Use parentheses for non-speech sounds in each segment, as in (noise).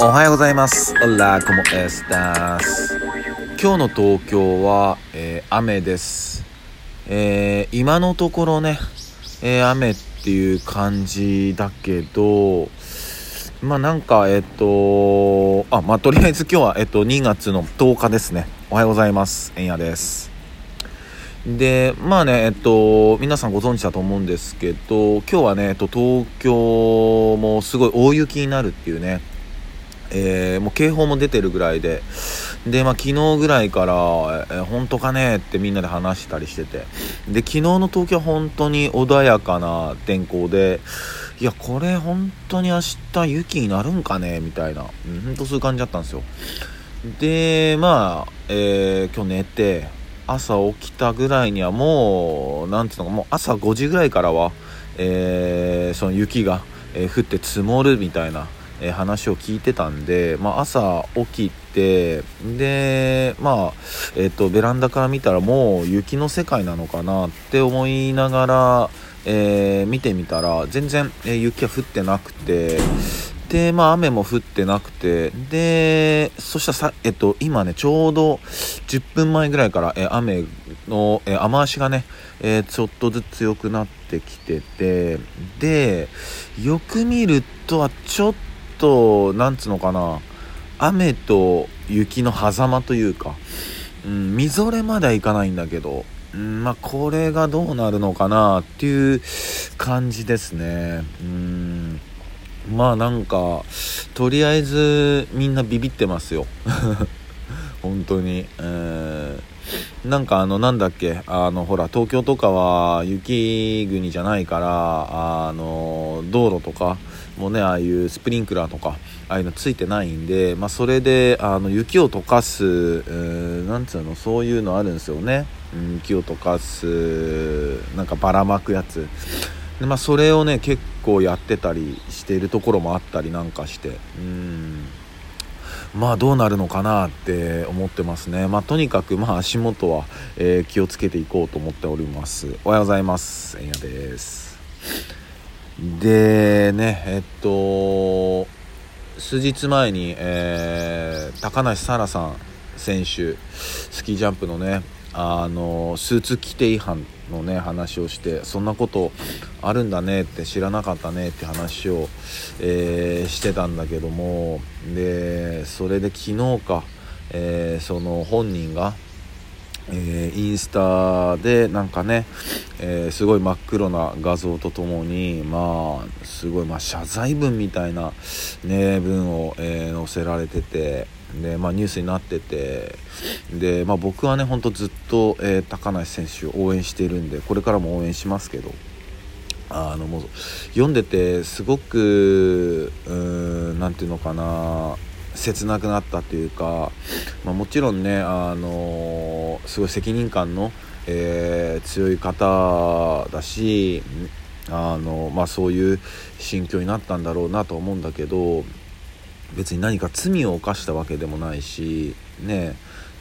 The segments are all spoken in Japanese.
おはようございます。オラコモエスタス。今日の東京は、えー雨です。えー今のところね、えー雨っていう感じだけど、まあなんか、えっ、と、あ、まあとりあえず今日は、えっ、と、2月の10日ですね。おはようございます。えんやです。で、まあね、えっと、皆さんご存知だと思うんですけど、今日はね、えっと、東京もすごい大雪になるっていうね、えーもう警報も出てるぐらいで、で、まあ、昨日ぐらいから、えー本当かねってみんなで話したりしてて、で、昨日の東京は本当に穏やかな天候で、いや、これ本当に明日雪になるんかねみたいな、うん、本当そういう感じだったんですよ。で、まあ、えー今日寝て、朝起きたぐらいにはもう、なんていうのか、もう朝5時ぐらいからは、えーその雪が、えー降って積もるみたいな、え話を聞いてたんで、まあ、朝起きてでまあえっ、とベランダから見たらもう雪の世界なのかなって思いながら、えー見てみたら全然、えー雪は降ってなくてでまあ雨も降ってなくてでそしたらさえっと今ねちょうど10分前ぐらいから、え雨の、え雨足がね、えちょっとずつ強くなってきててでよく見るとはちょっととなんつうのかな。雨と雪の狭間というか、うん、みぞれまではいかないんだけど、うん、まあこれがどうなるのかなっていう感じですね。うんまあなんかとりあえずみんなビビってますよ。(laughs) 本当に、えーなんかあのなんだっけ。あのほら東京とかは雪国じゃないからあの道路とかもねああいうスプリンクラーとかああいうのついてないんで、まあ、それであの雪を溶かす、えーなんつうのそういうのあるんですよね、うん雪を溶かすなんかばらまくやつで、まあ、それをね結構やってたりしているところもあったりなんかしてうんまあどうなるのかなって思ってますね。まあとにかくまあ足元は、えー気をつけていこうと思っております。おはようございます。えんやです。でね、えっと、数日前に、えー高梨沙羅さん選手、スキージャンプのね、あのスーツ規定違反のね話をしてそんなことあるんだねって知らなかったねって話を、えーしてたんだけどもでそれで昨日か、えーその本人が、えーインスタでなんかね、えーすごい真っ黒な画像とともにまあすごい、まあ、謝罪文みたいな、ね、文を、えー載せられててで、まあ、ニュースになっててで、まあ、僕はね本当ずっと、え高梨選手を応援しているんでこれからも応援しますけど。あのもう読んでてすごくうーんなんていうのかな切なくなったというか、まあ、もちろんねあのすごい責任感の、えー強い方だしあの、まあ、そういう心境になったんだろうなと思うんだけど別に何か罪を犯したわけでもないしね。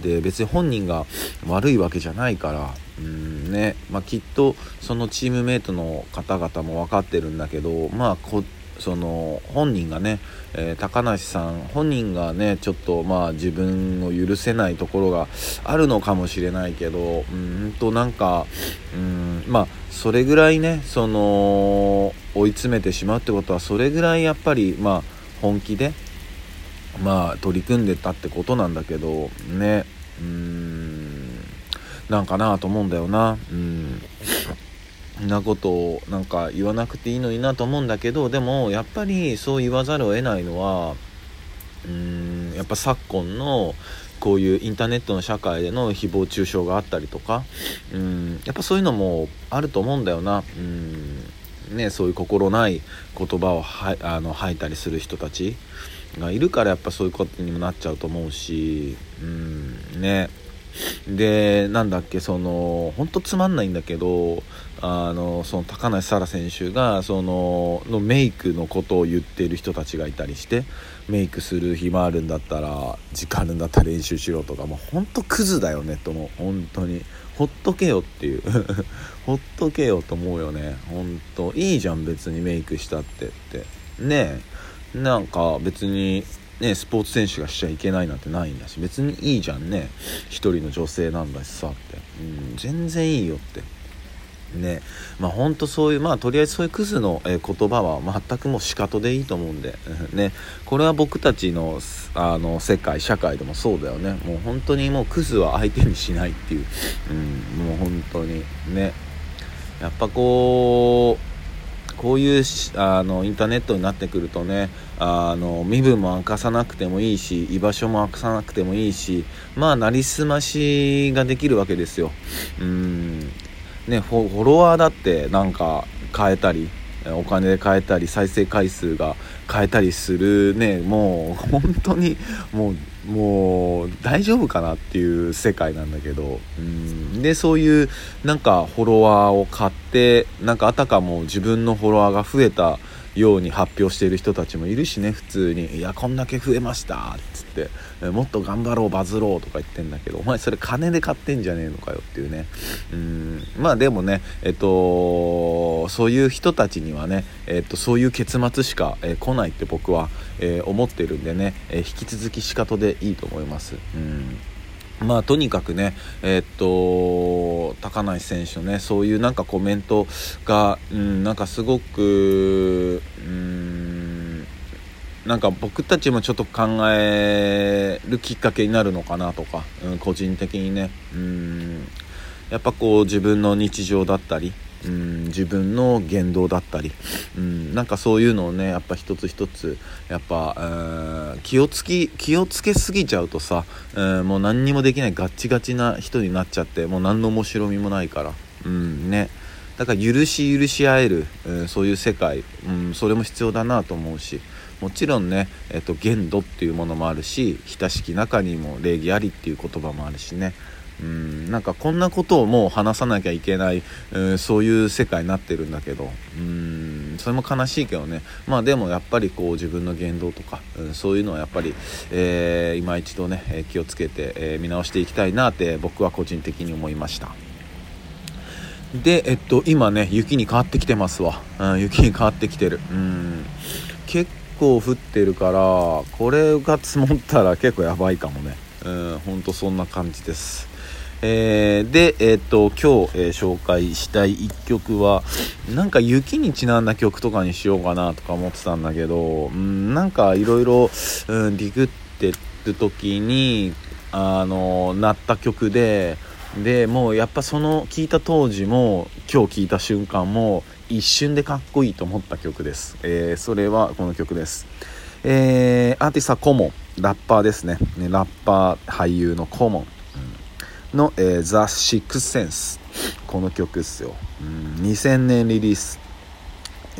で別に本人が悪いわけじゃないからうんね。まあ、きっとそのチームメイトの方々も分かってるんだけどまあこその本人がね、えー高梨さん本人がねちょっとまあ自分を許せないところがあるのかもしれないけどうんとなんかうんまあそれぐらいねその追い詰めてしまうってことはそれぐらいやっぱりまあ本気でまあ取り組んでたってことなんだけどねうーんなんかなと思うんだよな。うん。なことをなんか言わなくていいのになと思うんだけどでもやっぱりそう言わざるを得ないのはうーんやっぱ昨今のこういうインターネットの社会での誹謗中傷があったりとかうんやっぱそういうのもあると思うんだよな。うんねそういう心ない言葉をはあの吐いたりする人たちがいるからやっぱそういうことにもなっちゃうと思うしうんね。でなんだっけその本当つまんないんだけどあのその高梨沙羅選手がそののメイクのことを言っている人たちがいたりしてメイクする暇あるんだったら時間あるんだったら練習しろとかもう本当クズだよねと思う。本当に。ほっとけよっていう。(laughs) ほっとけよと思うよね。本当。いいじゃん別にメイクしたってって。ねえ。なんか別にね、スポーツ選手がしちゃいけないなんてないんだし別にいいじゃんね。一人の女性なんだしさって、うん、全然いいよって。ね。まあ本当そういうまあとりあえずそういうクズの、え言葉は全くもう仕方でいいと思うんで、(laughs) ね、これは僕たちのあの世界社会でもそうだよね。もう本当にもうクズは相手にしないっていう、うん、もう本当に。ね。やっぱこうこういうあのインターネットになってくるとねあの身分も明かさなくてもいいし居場所も明かさなくてもいいしまあなりすましができるわけですよ。うん。ねフォロワーだってなんか変えたりお金で変えたり再生回数が変えたりするねもう (laughs) 本当にもうもう大丈夫かなっていう世界なんだけど。うん。でそういうなんかフォロワーを買ってなんかあたかも自分のフォロワーが増えたように発表している人たちもいるしね普通に「いやこんだけ増えました」っつって「もっと頑張ろうバズろう」とか言ってんだけどお前それ金で買ってんじゃねえのかよっていうね。うんまあでもねえっとそういう人たちにはね、えっと、そういう結末しか、えー、来ないって僕は、えー、思ってるんでね、えー、引き続き仕方でいいと思います。うん。まあとにかくね、えー、っと高梨選手のねそういうなんかコメントが、うん、なんかすごく、うん、なんか僕たちもちょっと考えるきっかけになるのかなとか、うん、個人的にね、うん、やっぱこう自分の日常だったり、うん、自分の言動だったり、うん、なんかそういうのをねやっぱ一つ一つやっぱ、えー、気をつき気をつけすぎちゃうとさ、えー、もう何にもできないガッチガチな人になっちゃってもう何の面白みもないから、うんね、だから許し許し合える、えー、そういう世界、うん、それも必要だなと思うし。もちろんね、えーと、限度っていうものもあるし親しき中にも礼儀ありっていう言葉もあるしね。うんなんかこんなことをもう話さなきゃいけない、うん、そういう世界になってるんだけどうんそれも悲しいけどね。まあでもやっぱりこう自分の言動とか、うん、そういうのはやっぱり、えー、今一度ね気をつけて、えー、見直していきたいなって僕は個人的に思いました。でえっと今ね雪に変わってきてますわ、うん、雪に変わってきてる。うん結構降ってるからこれが積もったら結構やばいかもね。うんほんとそんな感じです。えー、で、えー、っと今日、えー、紹介したい1曲はなんか雪にちなんだ曲とかにしようかなとか思ってたんだけど、うん、なんかいろいろディグってる時にあのなった曲ででもうやっぱその聴いた当時も今日聴いた瞬間も一瞬でかっこいいと思った曲です、えー、それはこの曲です、えー、アーティストはコモ。ンラッパーですね。ラッパー俳優のコモ。ンの、えー、The Six Sense この曲っすよ、うん、2000年リリース。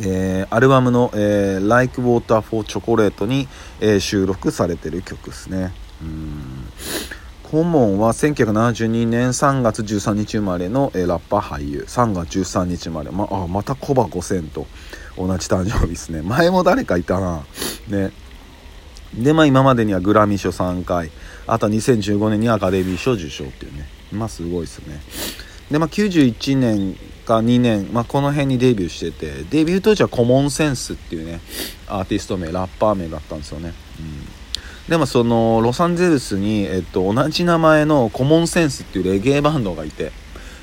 えー、アルバムの、えー、Like Water for Chocolate に、えー、収録されてる曲ですね。うん。コモンは1972年3月13日生まれの、えー、ラッパー俳優。3月13日生まれ。まあまたコバ5000と同じ誕生日ですね。前も誰かいたな。ね。でまあ今までにはグラミー賞3回。あと2015年にアカデミー賞受賞っていうね。まあすごいですね。でまあ91年か2年、まあ、この辺にデビューしててデビュー当時はコモンセンスっていうねアーティスト名ラッパー名だったんですよね、うん、でもそのロサンゼルスに、えっと、同じ名前のコモンセンスっていうレゲエバンドがいて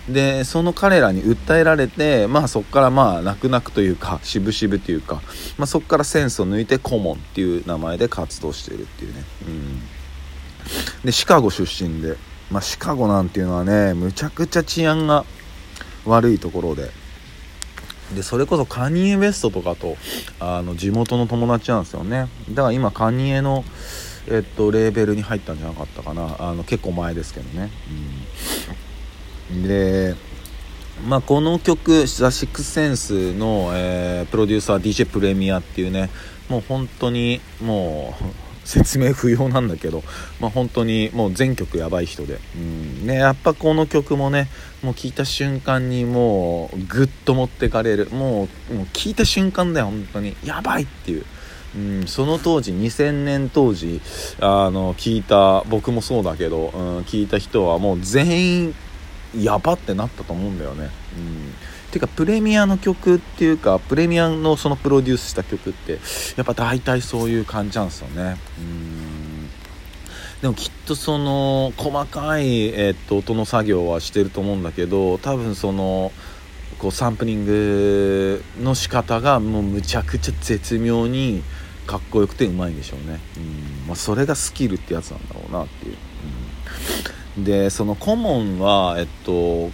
でその彼らに訴えられてまあそこからまあ泣く泣くというか渋々というか、まあ、そこからセンスを抜いてコモンっていう名前で活動してるっていうね、うん、でシカゴ出身で、まあ、シカゴなんていうのはねむちゃくちゃ治安が悪いところで。でそれこそカニエ・ウェストとかとあの地元の友達なんですよね。だから今カニエのえっと、レーベルに入ったんじゃなかったかな。あの結構前ですけどね、うん、でまあ、この曲「ザ・シックスセンスの」えー、プロデューサー DJ プレミアっていうねもう本当にもう説明不要なんだけど、まあ、本当にもう全曲やばい人で、うん。ね、やっぱこの曲もねもう聴いた瞬間にもうグッと持ってかれる。もうもう聞いた瞬間だよ本当に。やばいっていう。うん、その当時2000年当時あの聞いた僕もそうだけど、うん、聞いた人はもう全員やばってなったと思うんだよね。うん。てかプレミアの曲っていうかプレミアのそのプロデュースした曲ってやっぱ大体そういう感じなんですよね。うん。でもきっとその細かい、えー、っと音の作業はしてると思うんだけど多分そのこうサンプリングの仕方がもうむちゃくちゃ絶妙にかっこよくてうまいんでしょうね、うん。まあ、それがスキルってやつなんだろうなっていう、うん、でその顧問はえっと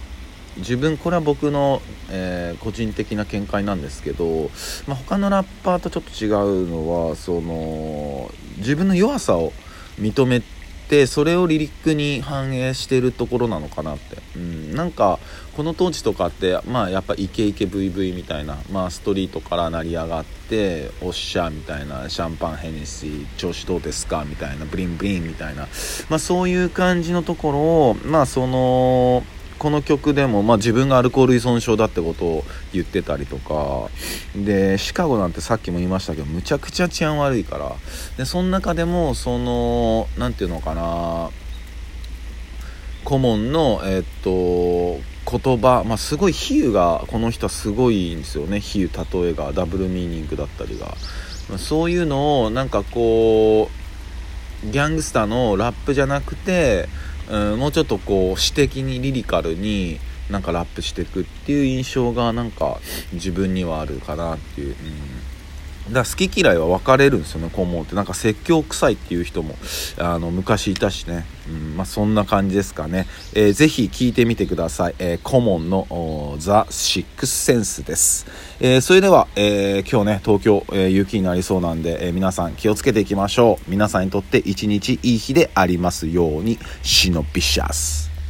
自分これは僕の、えー、個人的な見解なんですけど、まあ、他のラッパーとちょっと違うのはその自分の弱さを認めてそれをリリックに反映してるところなのかなって、うん、なんかこの当時とかってまあやっぱイケイケ VV みたいな、まあ、ストリートから成り上がっておっしゃみたいなシャンパンヘネシー調子どうですか？みたいなブリンブリンみたいな、まあ、そういう感じのところをまあそのこの曲でも、まあ、自分がアルコール依存症だってことを言ってたりとかでシカゴなんてさっきも言いましたけどむちゃくちゃ治安悪いからでその中でもその何て言うのかな顧問のえ、っと言葉、まあ、すごい比喩がこの人はすごいんですよね。比喩例えがダブルミーニングだったりが、まあ、そういうのをなんかこうギャングスターのラップじゃなくてうん、もうちょっとこう詩的にリリカルになんかラップしていくっていう印象がなんか自分にはあるかなっていう、うん、だ好き嫌いは分かれるんですよね顧問って。なんか説教臭いっていう人もあの昔いたしね、うんまあ、そんな感じですかね、えー、ぜひ聞いてみてください、えー、顧問のザ・シックスセンスです、えー、それでは、えー、今日ね東京、えー、雪になりそうなんで、えー、皆さん気をつけていきましょう。皆さんにとって一日いい日でありますようにシノビシャス。